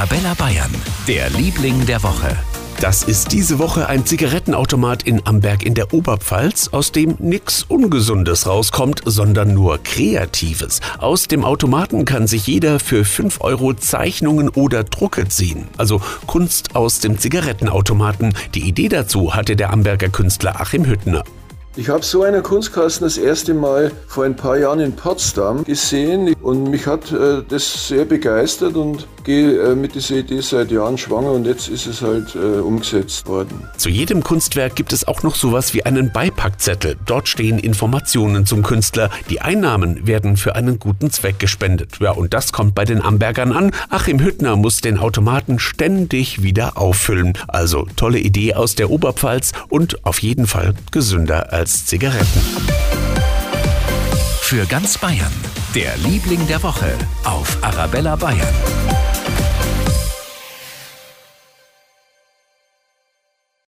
Arabella Bayern, der Liebling der Woche. Das ist diese Woche ein Zigarettenautomat in Amberg in der Oberpfalz, aus dem nichts Ungesundes rauskommt, sondern nur Kreatives. Aus dem Automaten kann sich jeder für 5 Euro Zeichnungen oder Drucke ziehen. Also Kunst aus dem Zigarettenautomaten. Die Idee dazu hatte der Amberger Künstler Achim Hüttner. Ich habe so einen Kunstkasten das erste Mal vor ein paar Jahren in Potsdam gesehen und mich hat äh, das sehr begeistert und gehe äh, mit dieser Idee seit Jahren schwanger und jetzt ist es halt äh, umgesetzt worden. Zu jedem Kunstwerk gibt es auch noch sowas wie einen Beipackzettel. Dort stehen Informationen zum Künstler. Die Einnahmen werden für einen guten Zweck gespendet. Ja, und das kommt bei den Ambergern an. Achim Hüttner muss den Automaten ständig wieder auffüllen. Also tolle Idee aus der Oberpfalz und auf jeden Fall gesünder als Zigaretten. Für ganz Bayern, der Liebling der Woche auf Arabella Bayern.